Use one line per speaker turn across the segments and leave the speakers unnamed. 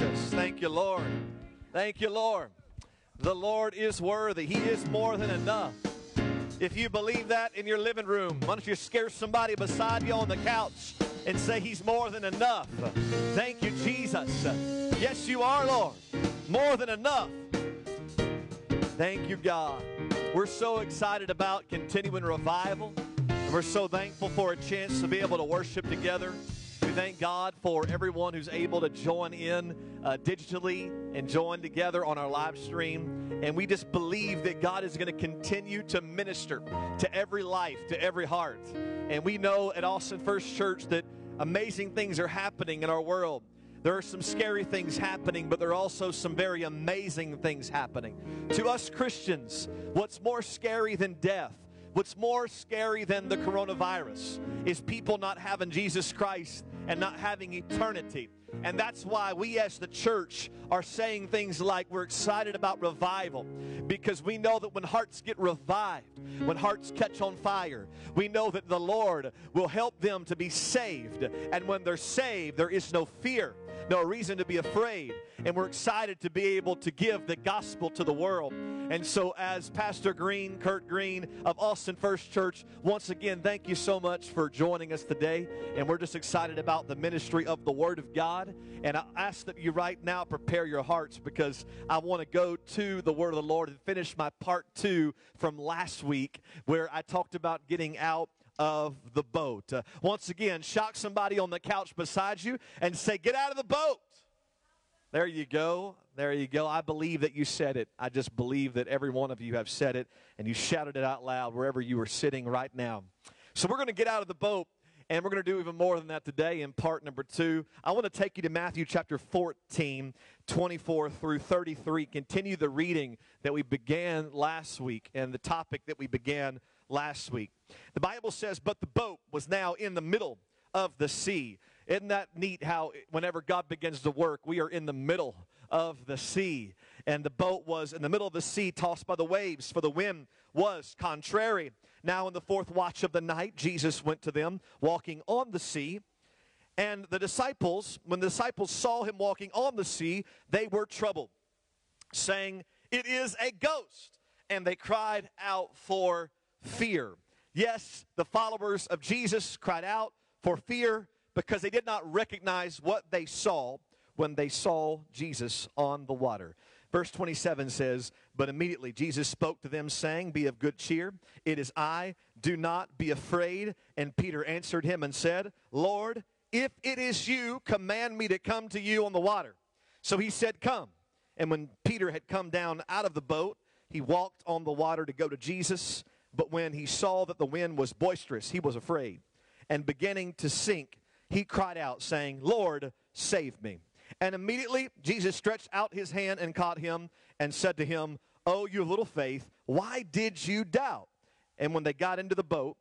Jesus. Thank you, Lord. Thank you, Lord. The Lord is worthy. He is more than enough. If you believe that in your living room, why don't you scare somebody beside you on the couch and say, He's more than enough? Thank you, Jesus. Yes, you are, Lord. More than enough. Thank you, God. We're so excited about continuing revival. And we're so thankful for a chance to be able to worship together. We thank God for everyone who's able to join in uh, digitally and join together on our live stream. And we just believe that God is going to continue to minister to every life, to every heart. And we know at Austin First Church that amazing things are happening in our world. There are some scary things happening, but there are also some very amazing things happening. To us Christians, what's more scary than death? What's more scary than the coronavirus is people not having Jesus Christ and not having eternity. And that's why we as the church are saying things like we're excited about revival because we know that when hearts get revived, when hearts catch on fire, we know that the Lord will help them to be saved. And when they're saved, there is no fear, no reason to be afraid. And we're excited to be able to give the gospel to the world. And so, as Pastor Green, Kurt Green of Austin First Church, once again, thank you so much for joining us today. And we're just excited about the ministry of the Word of God. And I ask that you right now prepare your hearts because I want to go to the Word of the Lord and finish my part two from last week where I talked about getting out of the boat. Uh, once again, shock somebody on the couch beside you and say, Get out of the boat. There you go. There you go. I believe that you said it. I just believe that every one of you have said it and you shouted it out loud wherever you were sitting right now. So we're going to get out of the boat and we're going to do even more than that today in part number two. I want to take you to Matthew chapter 14, 24 through 33. Continue the reading that we began last week and the topic that we began last week. The Bible says, But the boat was now in the middle of the sea. Isn't that neat how whenever God begins to work, we are in the middle of the sea? And the boat was in the middle of the sea, tossed by the waves, for the wind was contrary. Now, in the fourth watch of the night, Jesus went to them, walking on the sea. And the disciples, when the disciples saw him walking on the sea, they were troubled, saying, It is a ghost. And they cried out for fear. Yes, the followers of Jesus cried out for fear because they did not recognize what they saw when they saw Jesus on the water. Verse 27 says, But immediately Jesus spoke to them, saying, Be of good cheer, it is I, do not be afraid. And Peter answered him and said, Lord, if it is you, command me to come to you on the water. So he said, Come. And when Peter had come down out of the boat, he walked on the water to go to Jesus. But when he saw that the wind was boisterous, he was afraid. And beginning to sink, he cried out, saying, Lord, save me. And immediately Jesus stretched out his hand and caught him and said to him, Oh, you little faith, why did you doubt? And when they got into the boat,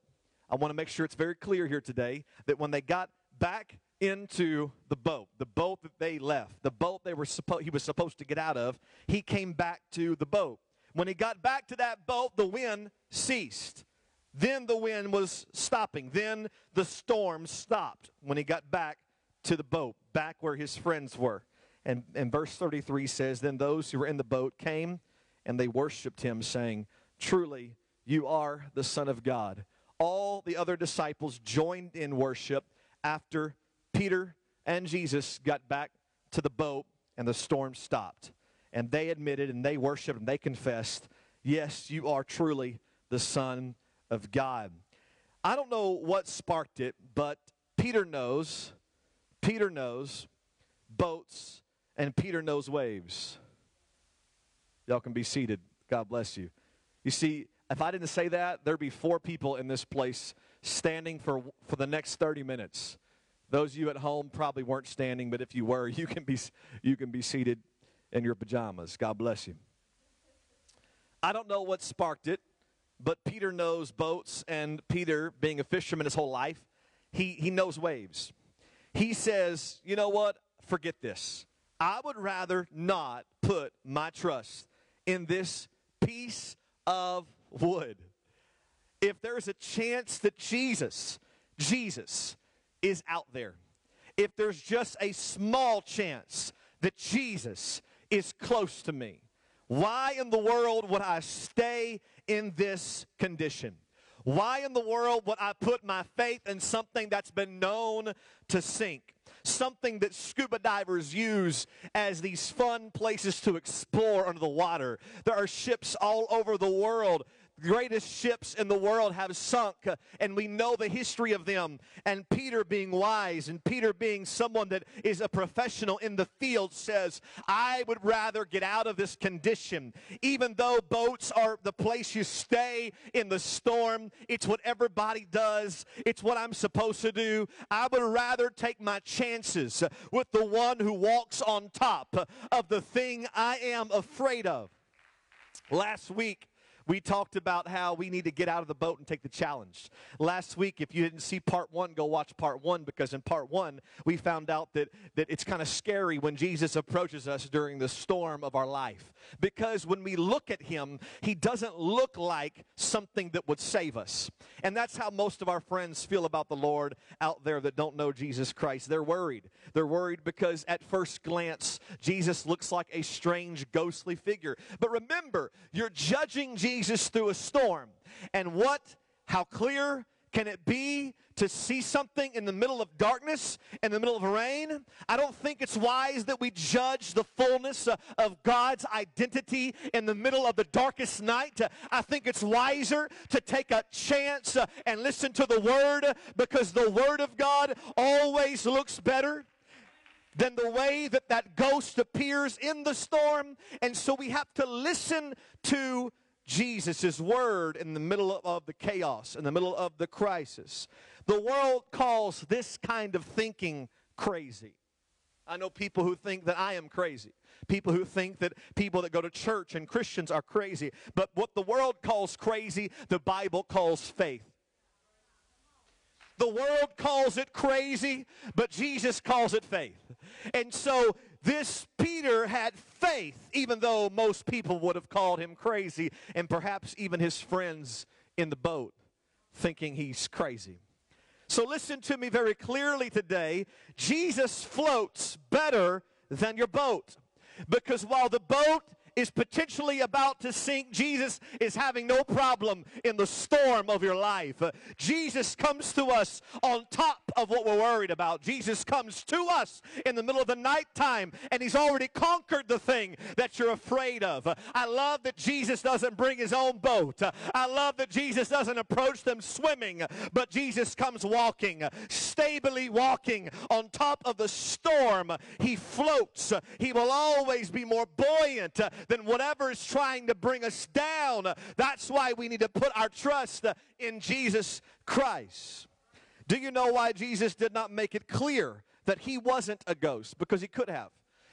I want to make sure it's very clear here today that when they got back into the boat, the boat that they left, the boat they were he was supposed to get out of, he came back to the boat. When he got back to that boat, the wind ceased. Then the wind was stopping. Then the storm stopped when he got back to the boat, back where his friends were. And, and verse 33 says, Then those who were in the boat came and they worshiped him, saying, Truly, you are the Son of God. All the other disciples joined in worship after Peter and Jesus got back to the boat and the storm stopped. And they admitted and they worshiped and they confessed, Yes, you are truly the Son of God. I don't know what sparked it, but Peter knows, Peter knows boats, and Peter knows waves. Y'all can be seated. God bless you. You see, if I didn't say that, there'd be four people in this place standing for, for the next 30 minutes. Those of you at home probably weren't standing, but if you were, you can be, you can be seated in your pajamas. God bless you. I don't know what sparked it, but Peter knows boats, and Peter, being a fisherman his whole life, he, he knows waves. He says, You know what? Forget this. I would rather not put my trust in this piece of wood. If there's a chance that Jesus, Jesus, is out there, if there's just a small chance that Jesus is close to me. Why in the world would I stay in this condition? Why in the world would I put my faith in something that's been known to sink? Something that scuba divers use as these fun places to explore under the water. There are ships all over the world greatest ships in the world have sunk, uh, and we know the history of them. And Peter, being wise, and Peter being someone that is a professional in the field, says, I would rather get out of this condition. Even though boats are the place you stay in the storm, it's what everybody does, it's what I'm supposed to do. I would rather take my chances with the one who walks on top of the thing I am afraid of. Last week, we talked about how we need to get out of the boat and take the challenge. Last week, if you didn't see part one, go watch part one because in part one, we found out that, that it's kind of scary when Jesus approaches us during the storm of our life. Because when we look at him, he doesn't look like something that would save us. And that's how most of our friends feel about the Lord out there that don't know Jesus Christ. They're worried. They're worried because at first glance, Jesus looks like a strange, ghostly figure. But remember, you're judging Jesus Jesus through a storm. And what, how clear can it be to see something in the middle of darkness, in the middle of rain? I don't think it's wise that we judge the fullness uh, of God's identity in the middle of the darkest night. I think it's wiser to take a chance uh, and listen to the Word because the Word of God always looks better than the way that that ghost appears in the storm. And so we have to listen to Jesus' word in the middle of the chaos, in the middle of the crisis. The world calls this kind of thinking crazy. I know people who think that I am crazy. People who think that people that go to church and Christians are crazy. But what the world calls crazy, the Bible calls faith. The world calls it crazy, but Jesus calls it faith. And so this Peter had faith, even though most people would have called him crazy, and perhaps even his friends in the boat thinking he's crazy. So listen to me very clearly today. Jesus floats better than your boat. Because while the boat is potentially about to sink, Jesus is having no problem in the storm of your life. Jesus comes to us on top of what we're worried about. Jesus comes to us in the middle of the nighttime and he's already conquered the thing that you're afraid of. I love that Jesus doesn't bring his own boat. I love that Jesus doesn't approach them swimming, but Jesus comes walking, stably walking on top of the storm. He floats. He will always be more buoyant than whatever is trying to bring us down. That's why we need to put our trust in Jesus Christ. Do you know why Jesus did not make it clear that he wasn't a ghost? Because he could have.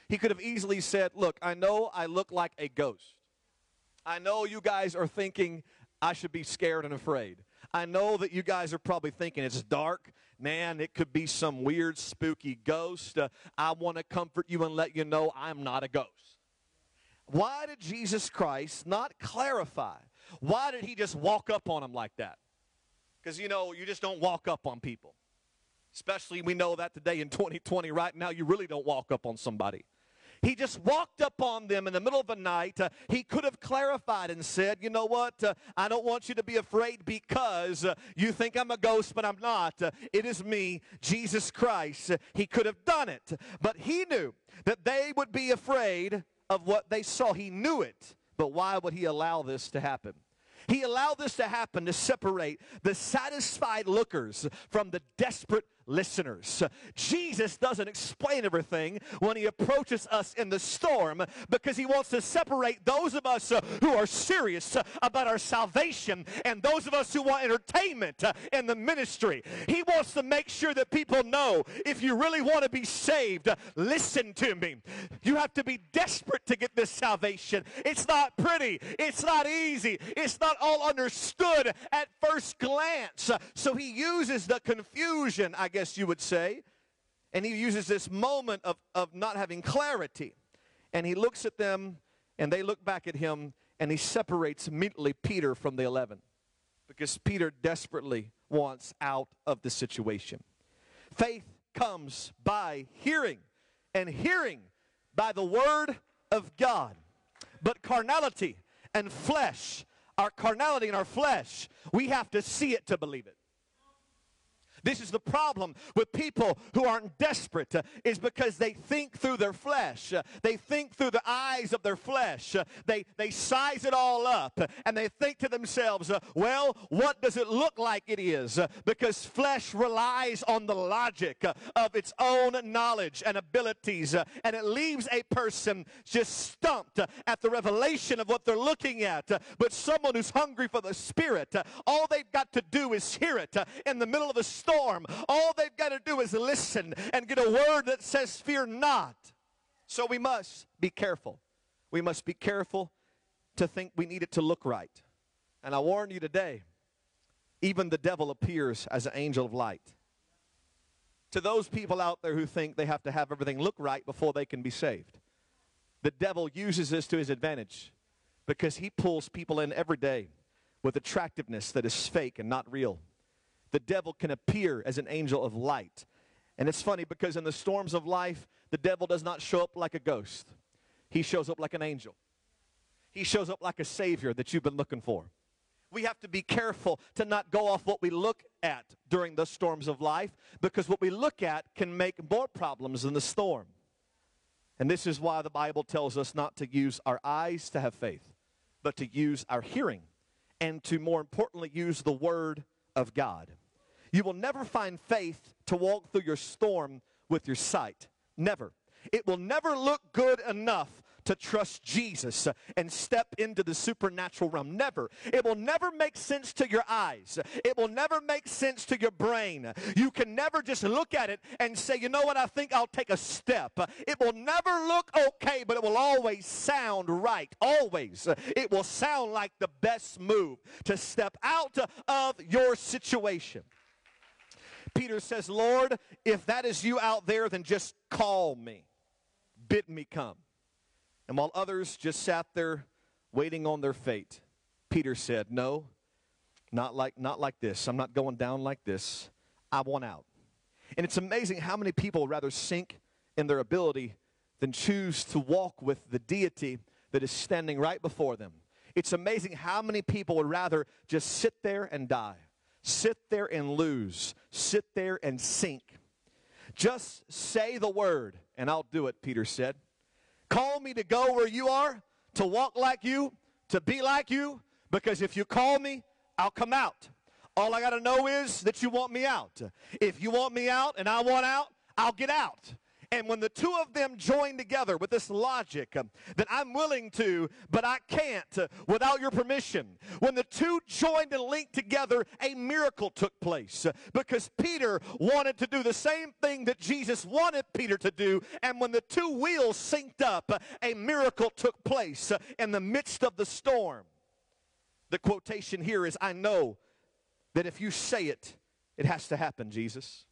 He could have easily said, Look, I know I look like a ghost. I know you guys are thinking I should be scared and afraid. I know that you guys are probably thinking it's dark. Man, it could be some weird, spooky ghost. Uh, I want to comfort you and let you know I'm not a ghost. Why did Jesus Christ not clarify? Why did he just walk up on them like that? Because, you know, you just don't walk up on people. Especially, we know that today in 2020, right now, you really don't walk up on somebody. He just walked up on them in the middle of the night. Uh, he could have clarified and said, You know what? Uh, I don't want you to be afraid because uh, you think I'm a ghost, but I'm not. Uh, it is me, Jesus Christ. he could have done it. But he knew that they would be afraid of what they saw. He knew it, but why would he allow this to happen? He allowed this to happen to separate the satisfied lookers from the desperate listeners. Jesus doesn't explain everything when he approaches us in the storm because he wants to separate those of us who are serious about our salvation and those of us who want entertainment in the ministry. He wants to make sure that people know if you really want to be saved, listen to me. You have to be desperate to get this salvation. It's not pretty, it's not easy, it's not all understood at first glance. So he uses the confusion, I guess guess you would say. And he uses this moment of, of not having clarity. And he looks at them, and they look back at him, and he separates immediately Peter from the 11 because Peter desperately wants out of the situation. Faith comes by hearing, and hearing by the word of God. But carnality and flesh, our carnality and our flesh, we have to see it to believe it. This is the problem with people who aren't desperate, uh, is because they think through their flesh. Uh, they think through the eyes of their flesh. Uh, they, they size it all up and they think to themselves, uh, well, what does it look like it is? Uh, because flesh relies on the logic uh, of its own knowledge and abilities, and it leaves a person just stumped at the revelation of what they're looking at. but someone who's hungry for the Spirit, all they've got to do is hear it in the middle of a storm storm. All they've got to do is listen and get a word that says, Fear not. So we must be careful. We must be careful to think we need it to look right. And I warn you today, even the devil appears as an angel of light. To those people out there who think they have to have everything look right before they can be saved, the devil uses this to his advantage because he pulls people in every day with attractiveness that is fake and not real the devil can appear as an angel of light. And it's funny because in the storms of life, the devil does not show up like a ghost, he shows up like an angel. He shows up like a savior that you've been looking for. We have to be careful to not go off what we look at during the storms of life because what we look at can make more problems than the storm. And this is why the Bible tells us not to use our eyes to have faith, but to use our hearing and to more importantly use the word of God. You will never find faith to walk through your storm with your sight. Never. It will never look good enough to trust Jesus and step into the supernatural realm. Never. It will never make sense to your eyes. It will never make sense to your brain. You can never just look at it and say, you know what, I think I'll take a step. It will never look okay, but it will always sound right. Always. It will sound like the best move to step out of your situation. Peter says, Lord, if that is you out there, then just call me. Bid me come. And while others just sat there waiting on their fate, Peter said, No, not like, not like this. I'm not going down like this. I want out. And it's amazing how many people rather sink in their ability than choose to walk with the deity that is standing right before them. It's amazing how many people would rather just sit there and die, sit there and lose, sit there and sink. Just say the word, and I'll do it, Peter said. Call me to go where you are, to walk like you, to be like you, because if you call me, I'll come out. All I got to know is that you want me out. If you want me out and I want out, I'll get out. And when the two of them join together with this logic uh, that I'm willing to, but I can't uh, without your permission, when the two joined and linked together, a miracle took place uh, because Peter wanted to do the same thing that Jesus wanted Peter to do. And when the two wheels synced up, a miracle took place uh, in the midst of the storm. The quotation here is I know that if you say it, it has to happen, Jesus.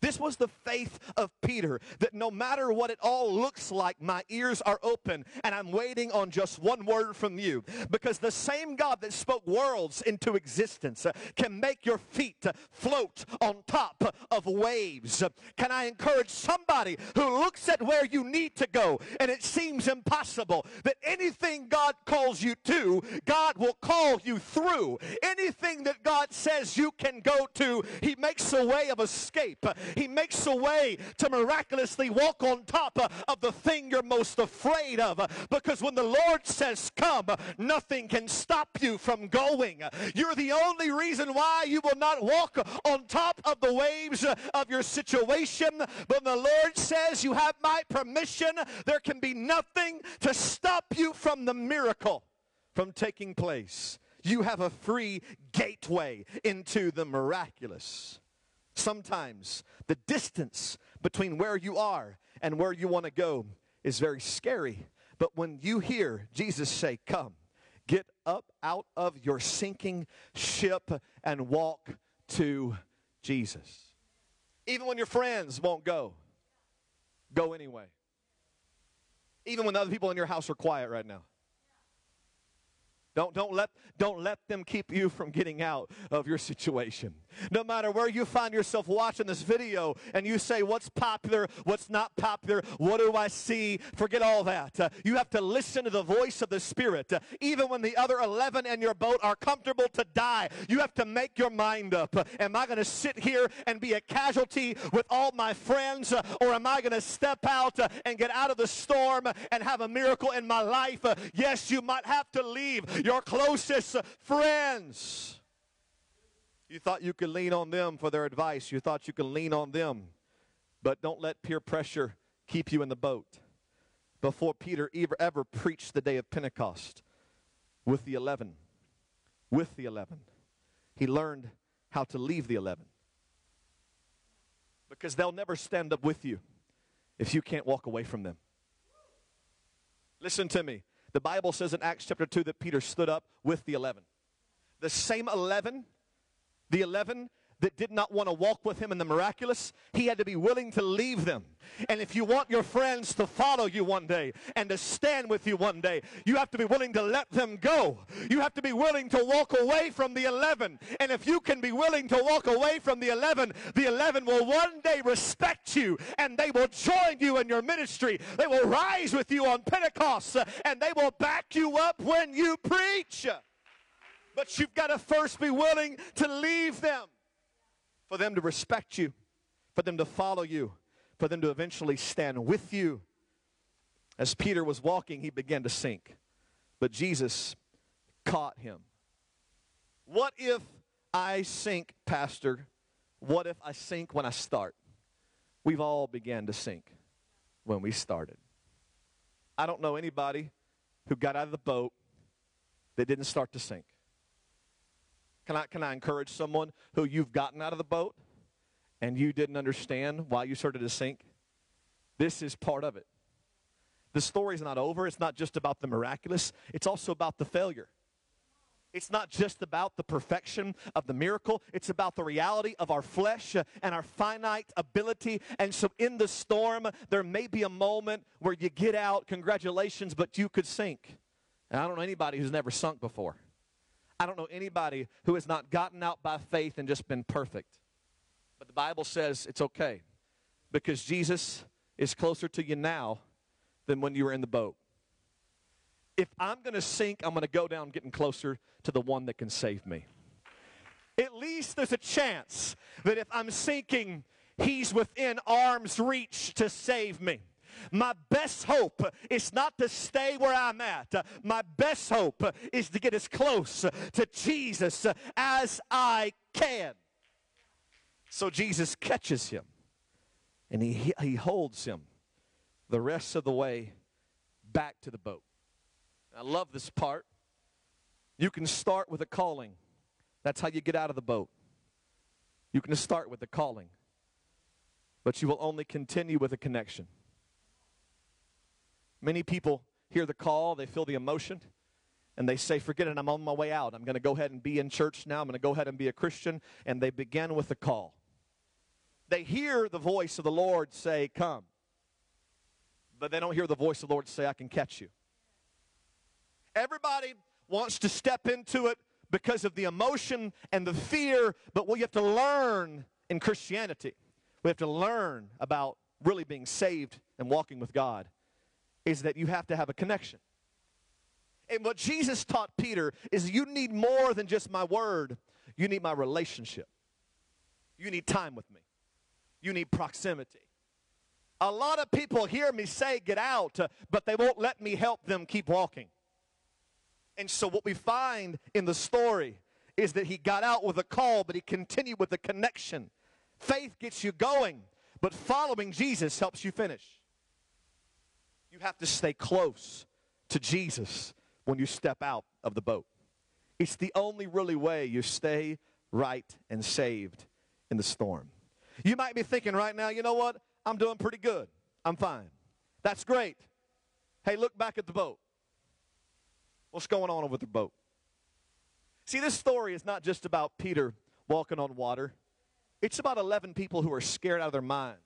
This was the faith of Peter that no matter what it all looks like, my ears are open and I'm waiting on just one word from you. Because the same God that spoke worlds into existence uh, can make your feet uh, float on top of waves. Can I encourage somebody who looks at where you need to go and it seems impossible that anything God calls you to, God will call you through. Anything that God says you can go to, He makes a way of escape. He makes a way to miraculously walk on top of the thing you're most afraid of. Because when the Lord says come, nothing can stop you from going. You're the only reason why you will not walk on top of the waves of your situation. But when the Lord says you have my permission, there can be nothing to stop you from the miracle from taking place. You have a free gateway into the miraculous. Sometimes the distance between where you are and where you want to go is very scary. But when you hear Jesus say, Come, get up out of your sinking ship and walk to Jesus. Even when your friends won't go, go anyway. Even when the other people in your house are quiet right now. Don't, don't, let, don't let them keep you from getting out of your situation. No matter where you find yourself watching this video and you say, What's popular? What's not popular? What do I see? Forget all that. Uh, you have to listen to the voice of the Spirit. Uh, even when the other 11 in your boat are comfortable to die, you have to make your mind up. Uh, am I going to sit here and be a casualty with all my friends? Uh, or am I going to step out uh, and get out of the storm and have a miracle in my life? Uh, yes, you might have to leave your closest friends. You thought you could lean on them for their advice. You thought you could lean on them. But don't let peer pressure keep you in the boat. Before Peter ever, ever preached the day of Pentecost with the 11, with the 11, he learned how to leave the 11. Because they'll never stand up with you if you can't walk away from them. Listen to me. The Bible says in Acts chapter 2 that Peter stood up with the 11. The same 11, the 11 that did not want to walk with him in the miraculous, he had to be willing to leave them. And if you want your friends to follow you one day and to stand with you one day, you have to be willing to let them go. You have to be willing to walk away from the 11. And if you can be willing to walk away from the 11, the 11 will one day respect you and they will join you in your ministry. They will rise with you on Pentecost and they will back you up when you preach. But you've got to first be willing to leave them for them to respect you, for them to follow you, for them to eventually stand with you. As Peter was walking, he began to sink, but Jesus caught him. What if I sink, Pastor? What if I sink when I start? We've all began to sink when we started. I don't know anybody who got out of the boat that didn't start to sink. Can I, can I encourage someone who you've gotten out of the boat and you didn't understand why you started to sink? This is part of it. The story's not over. It's not just about the miraculous, it's also about the failure. It's not just about the perfection of the miracle, it's about the reality of our flesh and our finite ability. And so, in the storm, there may be a moment where you get out, congratulations, but you could sink. And I don't know anybody who's never sunk before. I don't know anybody who has not gotten out by faith and just been perfect. But the Bible says it's okay because Jesus is closer to you now than when you were in the boat. If I'm going to sink, I'm going to go down getting closer to the one that can save me. At least there's a chance that if I'm sinking, he's within arm's reach to save me. My best hope is not to stay where I'm at. My best hope is to get as close to Jesus as I can. So Jesus catches him and he, he holds him the rest of the way back to the boat. I love this part. You can start with a calling. That's how you get out of the boat. You can start with a calling, but you will only continue with a connection. Many people hear the call, they feel the emotion, and they say, Forget it, I'm on my way out. I'm going to go ahead and be in church now. I'm going to go ahead and be a Christian. And they begin with the call. They hear the voice of the Lord say, Come. But they don't hear the voice of the Lord say, I can catch you. Everybody wants to step into it because of the emotion and the fear, but what you have to learn in Christianity, we have to learn about really being saved and walking with God is that you have to have a connection. And what Jesus taught Peter is you need more than just my word, you need my relationship. You need time with me, you need proximity. A lot of people hear me say, get out, uh, but they won't let me help them keep walking. And so, what we find in the story is that he got out with a call, but he continued with a connection. Faith gets you going, but following Jesus helps you finish. You have to stay close to Jesus when you step out of the boat. It's the only really way you stay right and saved in the storm. You might be thinking right now, you know what? I'm doing pretty good. I'm fine. That's great. Hey, look back at the boat. What's going on with the boat? See, this story is not just about Peter walking on water. It's about 11 people who are scared out of their mind.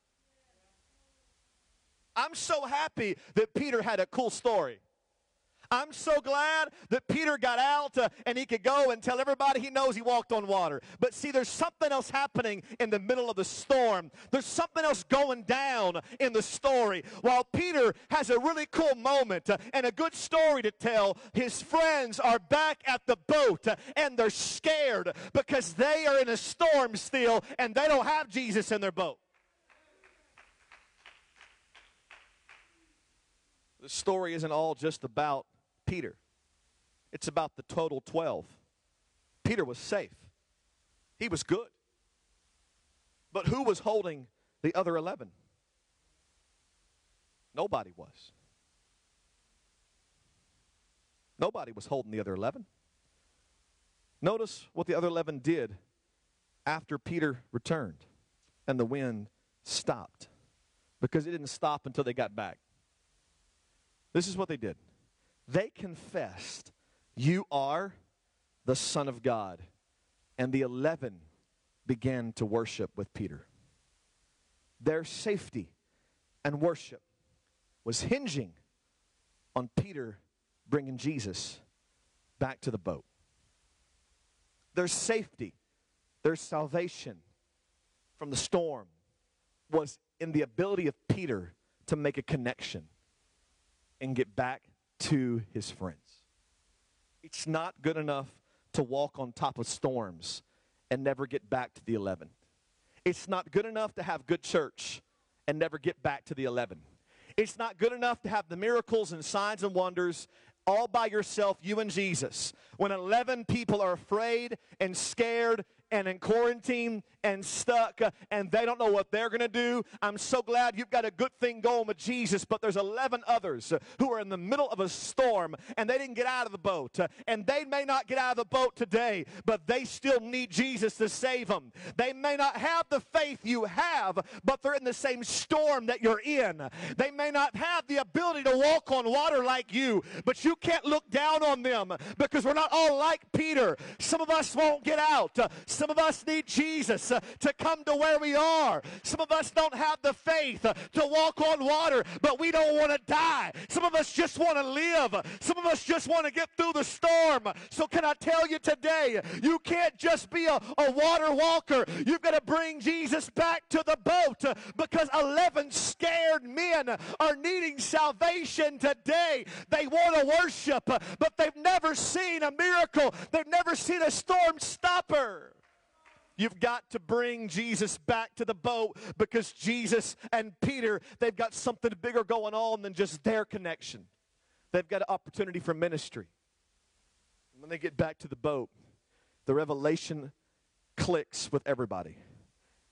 I'm so happy that Peter had a cool story. I'm so glad that Peter got out uh, and he could go and tell everybody he knows he walked on water. But see, there's something else happening in the middle of the storm. There's something else going down in the story. While Peter has a really cool moment uh, and a good story to tell, his friends are back at the boat uh, and they're scared because they are in a storm still and they don't have Jesus in their boat. The story isn't all just about Peter, it's about the total 12. Peter was safe, he was good. But who was holding the other 11? Nobody was. Nobody was holding the other 11. Notice what the other 11 did after Peter returned and the wind stopped because it didn't stop until they got back. This is what they did they confessed, You are the Son of God. And the eleven began to worship with Peter. Their safety and worship was hinging on Peter bringing Jesus back to the boat. Their safety, their salvation from the storm was in the ability of Peter to make a connection and get back to his friends. It's not good enough to walk on top of storms and never get back to the 11. It's not good enough to have good church and never get back to the 11. It's not good enough to have the miracles and signs and wonders all by yourself, you and Jesus. When 11 people are afraid and scared and in quarantine and stuck uh, and they don't know what they're going to do. I'm so glad you've got a good thing going with Jesus, but there's 11 others uh, who are in the middle of a storm and they didn't get out of the boat. Uh, and they may not get out of the boat today, but they still need Jesus to save them. They may not have the faith you have, but they're in the same storm that you're in. They may not have the ability to walk on water like you, but you can't look down on them because we're not all like Peter. Some of us won't get out. Some of us need Jesus uh, to come to where we are. Some of us don't have the faith uh, to walk on water, but we don't want to die. Some of us just want to live. Some of us just want to get through the storm. So, can I tell you today, you can't just be a, a water walker. You've got to bring Jesus back to the boat uh, because 11 scared men are needing salvation today. They want to worship, but they've never seen a miracle, they've never seen a storm stopper. You've got to bring Jesus back to the boat because Jesus and Peter, they've got something bigger going on than just their connection. They've got an opportunity for ministry. And when they get back to the boat, the revelation clicks with everybody,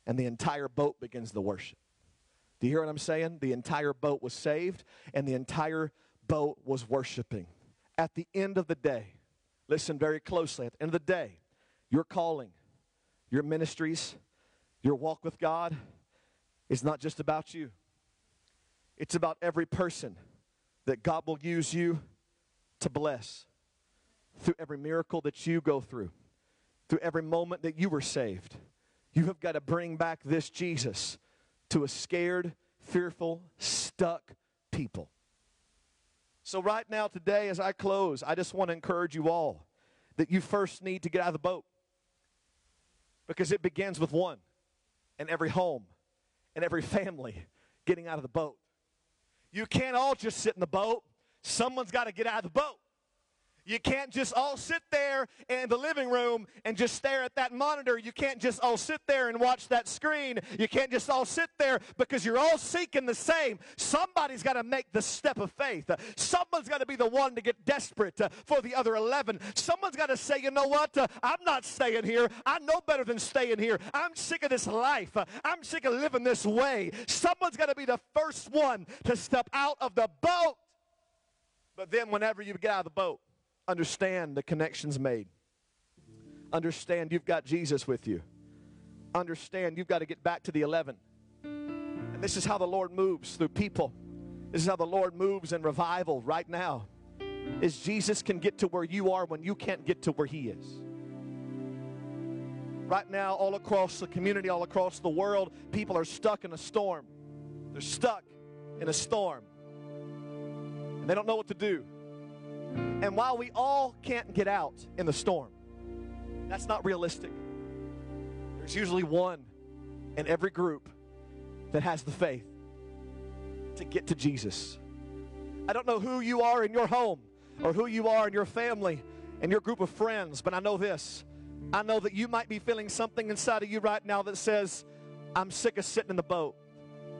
and the entire boat begins the worship. Do you hear what I'm saying? The entire boat was saved, and the entire boat was worshiping. At the end of the day, listen very closely, at the end of the day, your calling your ministries, your walk with God is not just about you. It's about every person that God will use you to bless through every miracle that you go through, through every moment that you were saved. You have got to bring back this Jesus to a scared, fearful, stuck people. So, right now, today, as I close, I just want to encourage you all that you first need to get out of the boat because it begins with one and every home and every family getting out of the boat. You can't all just sit in the boat. Someone's got to get out of the boat. You can't just all sit there in the living room and just stare at that monitor. You can't just all sit there and watch that screen. You can't just all sit there because you're all seeking the same. Somebody's got to make the step of faith. Someone's got to be the one to get desperate uh, for the other 11. Someone's got to say, you know what? Uh, I'm not staying here. I know better than staying here. I'm sick of this life. Uh, I'm sick of living this way. Someone's got to be the first one to step out of the boat. But then, whenever you get out of the boat, Understand the connections made. Understand you've got Jesus with you. Understand you've got to get back to the 11. And this is how the Lord moves through people. This is how the Lord moves in revival right now. Is Jesus can get to where you are when you can't get to where he is. Right now, all across the community, all across the world, people are stuck in a storm. They're stuck in a storm. And they don't know what to do. And while we all can't get out in the storm, that's not realistic. There's usually one in every group that has the faith to get to Jesus. I don't know who you are in your home or who you are in your family and your group of friends, but I know this. I know that you might be feeling something inside of you right now that says, I'm sick of sitting in the boat.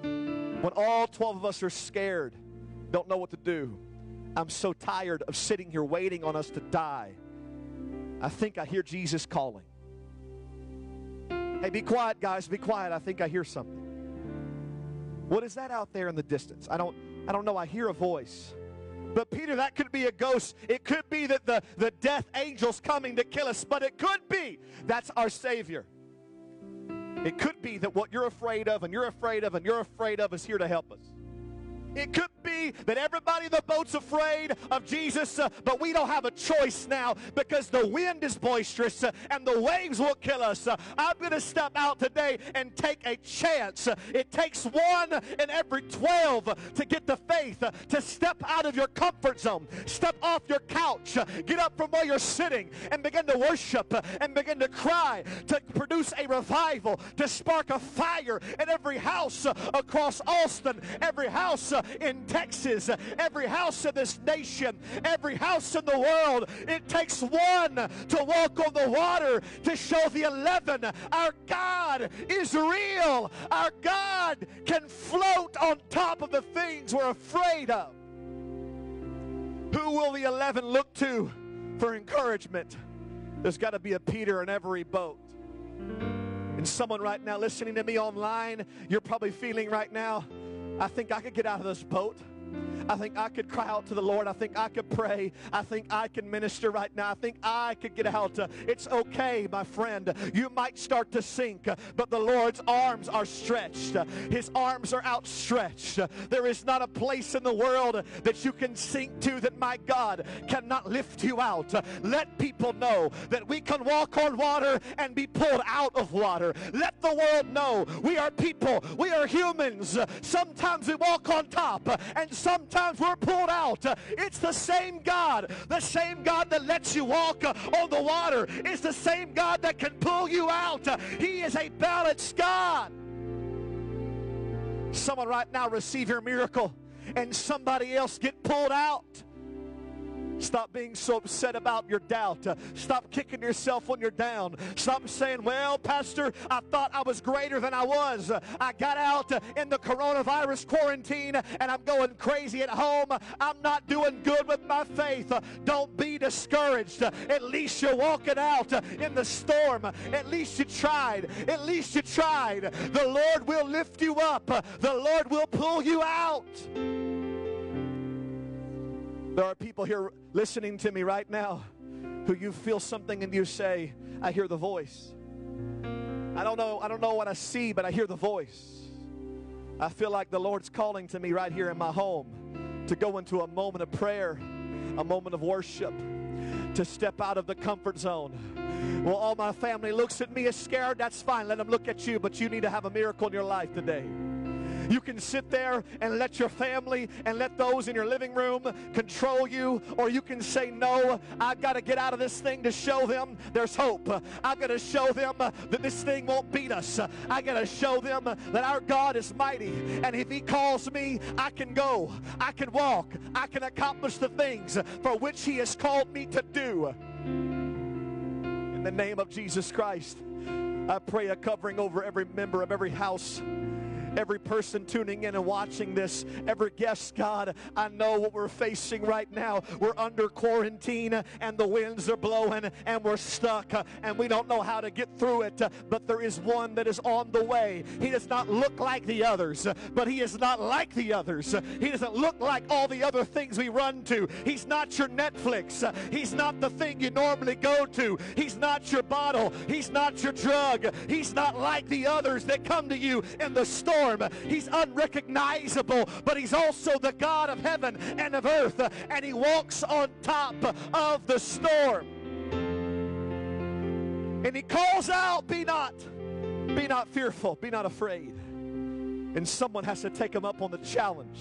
When all 12 of us are scared, don't know what to do. I'm so tired of sitting here waiting on us to die. I think I hear Jesus calling. Hey, be quiet, guys. Be quiet. I think I hear something. What is that out there in the distance? I don't I don't know. I hear a voice. But Peter, that could be a ghost. It could be that the, the death angel's coming to kill us, but it could be that's our Savior. It could be that what you're afraid of and you're afraid of and you're afraid of is here to help us. It could be that everybody in the boat's afraid of Jesus, uh, but we don't have a choice now because the wind is boisterous uh, and the waves will kill us. Uh, I'm going to step out today and take a chance. Uh, it takes one in every 12 to get the faith uh, to step out of your comfort zone, step off your couch, uh, get up from where you're sitting, and begin to worship and begin to cry to produce a revival, to spark a fire in every house across Austin, every house in Texas, every house in this nation, every house in the world. It takes one to walk on the water to show the 11. Our God is real. Our God can float on top of the things we're afraid of. Who will the 11 look to for encouragement? There's got to be a Peter in every boat. And someone right now listening to me online, you're probably feeling right now, I think I could get out of this boat. I think I could cry out to the Lord. I think I could pray. I think I can minister right now. I think I could get out. It's okay, my friend. You might start to sink, but the Lord's arms are stretched. His arms are outstretched. There is not a place in the world that you can sink to that my God cannot lift you out. Let people know that we can walk on water and be pulled out of water. Let the world know we are people. We are humans. Sometimes we walk on top and sometimes we're pulled out. It's the same God. The same God that lets you walk on the water It's the same God that can pull you out. He is a balanced God. Someone right now receive your miracle and somebody else get pulled out. Stop being so upset about your doubt. Uh, stop kicking yourself when you're down. Stop saying, Well, Pastor, I thought I was greater than I was. I got out uh, in the coronavirus quarantine and I'm going crazy at home. I'm not doing good with my faith. Uh, don't be discouraged. At least you're walking out in the storm. At least you tried. At least you tried. The Lord will lift you up, the Lord will pull you out. There are people here listening to me right now who you feel something and you say, I hear the voice. I don't know, I don't know what I see, but I hear the voice. I feel like the Lord's calling to me right here in my home to go into a moment of prayer, a moment of worship, to step out of the comfort zone. Well, all my family looks at me as scared. That's fine. Let them look at you, but you need to have a miracle in your life today. You can sit there and let your family and let those in your living room control you, or you can say, No, I've got to get out of this thing to show them there's hope. I've got to show them that this thing won't beat us. I got to show them that our God is mighty, and if He calls me, I can go, I can walk, I can accomplish the things for which He has called me to do. In the name of Jesus Christ, I pray a covering over every member of every house every person tuning in and watching this, every guest, God, I know what we're facing right now. We're under quarantine and the winds are blowing and we're stuck and we don't know how to get through it. But there is one that is on the way. He does not look like the others, but he is not like the others. He doesn't look like all the other things we run to. He's not your Netflix. He's not the thing you normally go to. He's not your bottle. He's not your drug. He's not like the others that come to you in the store storm. He's unrecognizable, but He's also the God of heaven and of earth, and He walks on top of the storm. And He calls out, Be not, be not fearful, be not afraid. And someone has to take him up on the challenge.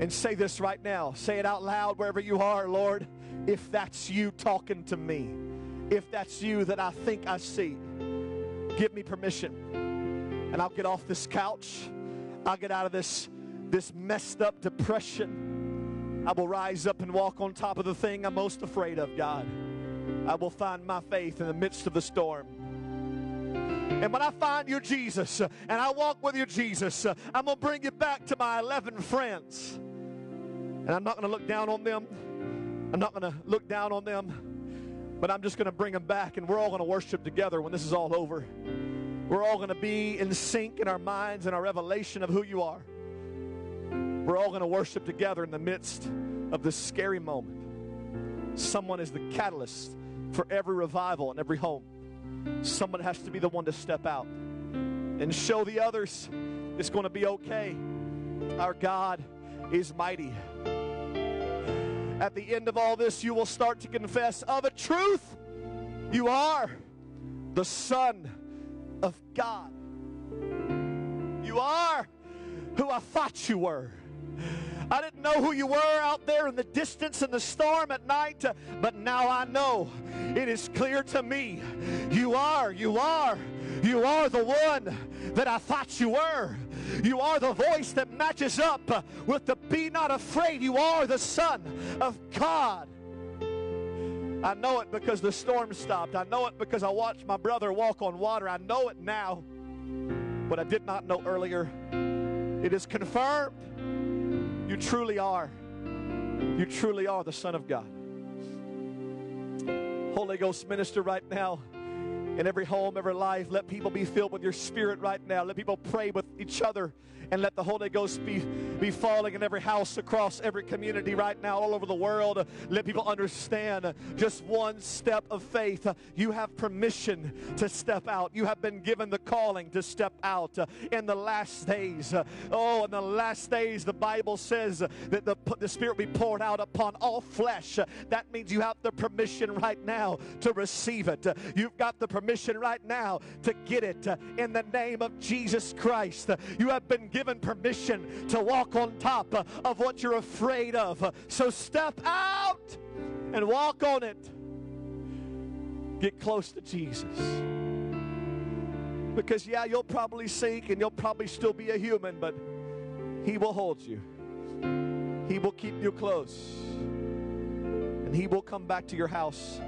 And say this right now. Say it out loud wherever you are, Lord. If that's you talking to me, if that's you that I think I see, give me permission. And I'll get off this couch. I'll get out of this, this messed up depression. I will rise up and walk on top of the thing I'm most afraid of, God. I will find my faith in the midst of the storm. And when I find you, Jesus, and I walk with you, Jesus, I'm going to bring you back to my 11 friends. And I'm not going to look down on them. I'm not going to look down on them, but I'm just going to bring them back, and we're all going to worship together when this is all over. We're all going to be in sync in our minds and our revelation of who you are. We're all going to worship together in the midst of this scary moment. Someone is the catalyst for every revival in every home. Someone has to be the one to step out and show the others it's going to be okay. Our God is mighty. At the end of all this, you will start to confess of a truth, you are the Son of God. You are who I thought you were. I didn't know who you were out there in the distance in the storm at night, but now I know. It is clear to me. You are, you are, you are the one that I thought you were. You are the voice that matches up with the be not afraid. You are the Son of God. I know it because the storm stopped. I know it because I watched my brother walk on water. I know it now, but I did not know earlier. It is confirmed. You truly are. You truly are the Son of God. Holy Ghost minister right now in every home, every life. Let people be filled with your spirit right now. Let people pray with each other and let the Holy Ghost be, be falling in every house across every community right now, all over the world. Let people understand just one step of faith. You have permission to step out. You have been given the calling to step out in the last days. Oh, in the last days, the Bible says that the, the Spirit will be poured out upon all flesh. That means you have the permission right now to receive it. You've got the permission right now to get it uh, in the name of Jesus Christ. You have been given permission to walk on top uh, of what you're afraid of. So step out and walk on it. Get close to Jesus. Because, yeah, you'll probably sink and you'll probably still be a human, but He will hold you. He will keep you close. And He will come back to your house.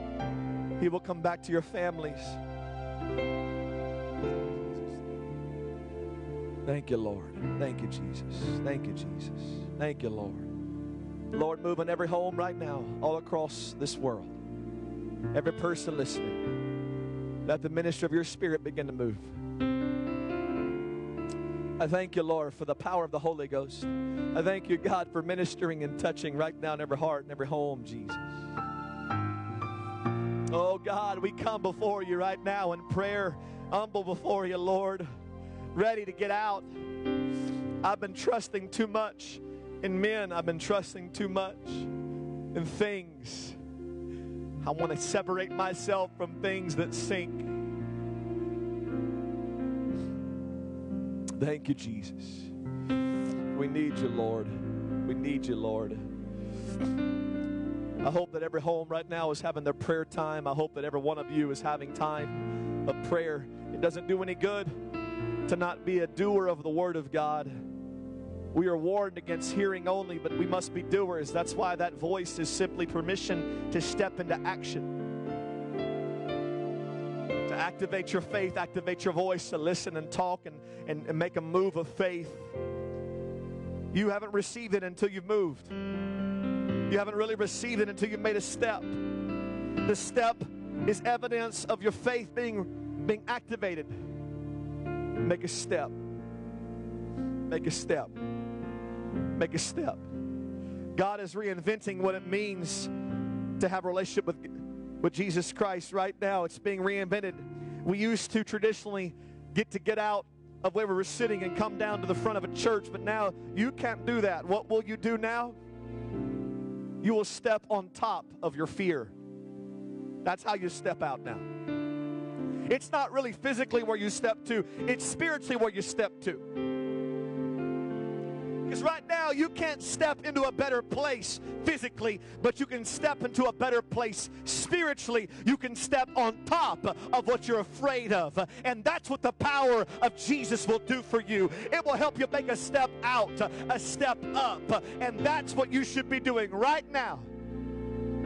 He will come back to your families. Thank you, Lord. Thank you, Jesus. Thank you, Jesus. Thank you, Lord. Lord, move in every home right now, all across this world. Every person listening. Let the ministry of your spirit begin to move. I thank you, Lord, for the power of the Holy Ghost. I thank you, God, for ministering and touching right now in every heart and every home, Jesus. Oh, God, we come before you right now in prayer, humble before you, Lord ready to get out. I've been trusting too much in men, I've been trusting too much in things. I want to separate myself from things that sink. Thank you, Jesus. We need you, Lord. We need you, Lord. I hope that every home right now is having their prayer time. I hope that every one of you is having time of prayer. It doesn't do any good to not be a doer of the Word of God. We are warned against hearing only, but we must be doers. That's why that voice is simply permission to step into action. To activate your faith, activate your voice, to listen and talk and, and, and make a move of faith. You haven't received it until you've moved. You haven't really received it until you've made a step. The step is evidence of your faith being, being activated. Make a step. Make a step. Make a step. God is reinventing what it means to have a relationship with, with Jesus Christ right now. It's being reinvented. We used to traditionally get to get out of where we were sitting and come down to the front of a church, but now you can't do that. What will you do now? You will step on top of your fear. That's how you step out now. It's not really physically where you step to, it's spiritually where you step to. Because right now you can't step into a better place physically, but you can step into a better place spiritually. You can step on top of what you're afraid of. And that's what the power of Jesus will do for you. It will help you make a step out, a step up. And that's what you should be doing right now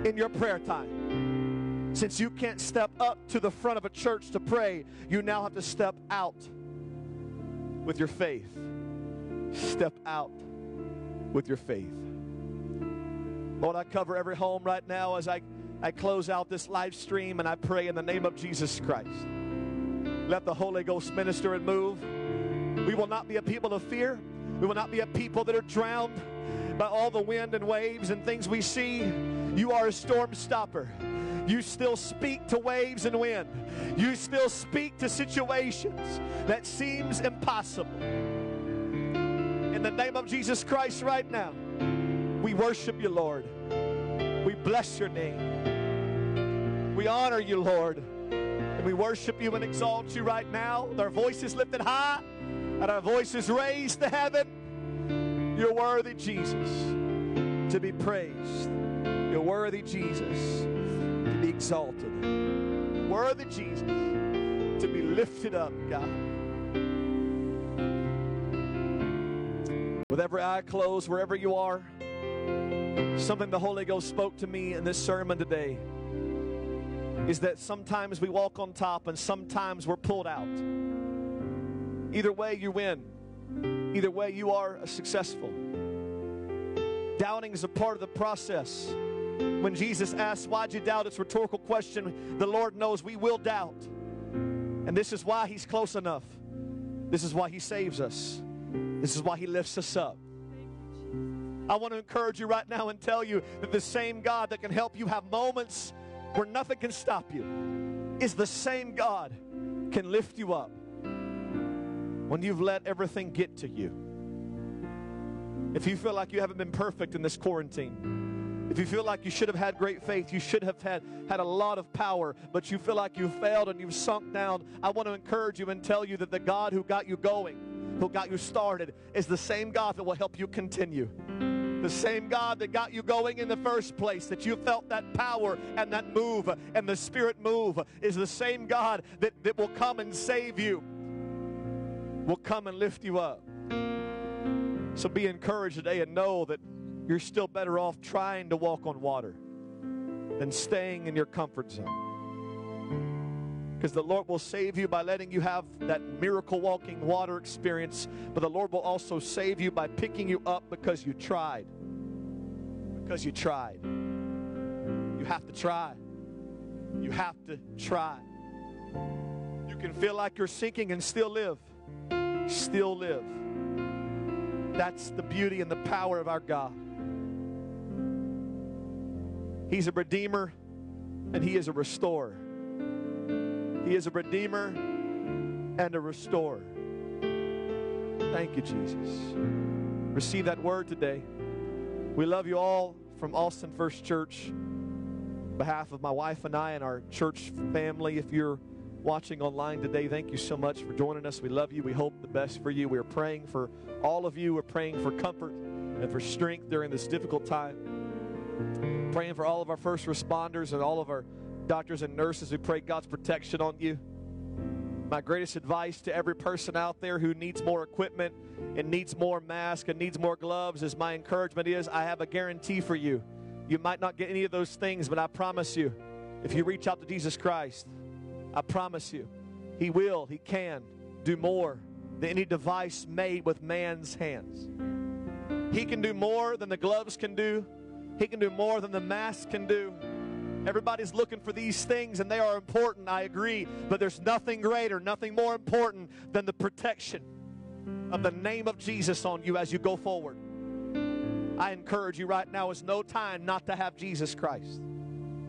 in your prayer time. Since you can't step up to the front of a church to pray, you now have to step out with your faith. Step out with your faith. Lord, I cover every home right now as I, I close out this live stream and I pray in the name of Jesus Christ. Let the Holy Ghost minister and move. We will not be a people of fear. We will not be a people that are drowned by all the wind and waves and things we see. You are a storm stopper. You still speak to waves and wind. You still speak to situations that seems impossible. The name of Jesus Christ right now, we worship you, Lord. We bless your name. We honor you, Lord. And we worship you and exalt you right now. With our voices lifted high and our voices raised to heaven. You're worthy, Jesus, to be praised. You're worthy, Jesus, to be exalted. Worthy, Jesus, to be lifted up, God. With every eye closed, wherever you are, something the Holy Ghost spoke to me in this sermon today is that sometimes we walk on top and sometimes we're pulled out. Either way, you win. Either way, you are successful. Doubting is a part of the process. When Jesus asks, Why'd you doubt? It's a rhetorical question. The Lord knows we will doubt. And this is why He's close enough. This is why He saves us. This is why He lifts us up. I want to encourage you right now and tell you that the same God that can help you have moments where nothing can stop you is the same God can lift you up when you've let everything get to you. If you feel like you haven't been perfect in this quarantine, if you feel like you should have had great faith, you should have had, had a lot of power, but you feel like you failed and you've sunk down, I want to encourage you and tell you that the God who got you going, who got you started, is the same God that will help you continue. The same God that got you going in the first place, that you felt that power and that move and the Spirit move, is the same God that, that will come and save you, will come and lift you up. So be encouraged today and know that you're still better off trying to walk on water than staying in your comfort zone. Because the Lord will save you by letting you have that miracle walking water experience, but the Lord will also save you by picking you up because you tried. Because you tried. You have to try. You have to try. You can feel like you're sinking and still live. Still live. That's the beauty and the power of our God. He's a redeemer and He is a restorer. He is a redeemer and a restorer. Thank you, Jesus. Receive that word today. We love you all from Austin First Church. On behalf of my wife and I and our church family, if you're watching online today, thank you so much for joining us. We love you. We hope the best for you. We are praying for all of you. We're praying for comfort and for strength during this difficult time. Praying for all of our first responders and all of our doctors and nurses. We pray God's protection on you. My greatest advice to every person out there who needs more equipment and needs more masks and needs more gloves is my encouragement is I have a guarantee for you. You might not get any of those things, but I promise you, if you reach out to Jesus Christ, I promise you, He will, He can do more than any device made with man's hands. He can do more than the gloves can do, He can do more than the mask can do. Everybody's looking for these things and they are important, I agree, but there's nothing greater, nothing more important than the protection of the name of Jesus on you as you go forward. I encourage you right now is no time not to have Jesus Christ.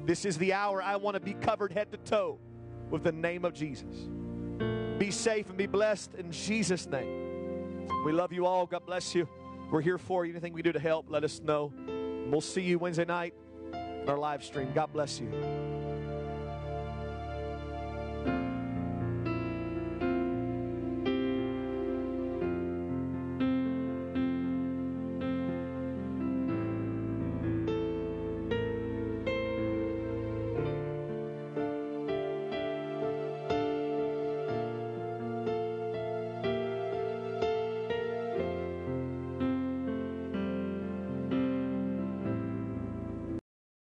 This is the hour I want to be covered head to toe with the name of Jesus. Be safe and be blessed in Jesus' name. We love you all. God bless you. We're here for you. Anything we do to help, let us know. we'll see you Wednesday night our live stream. God bless you.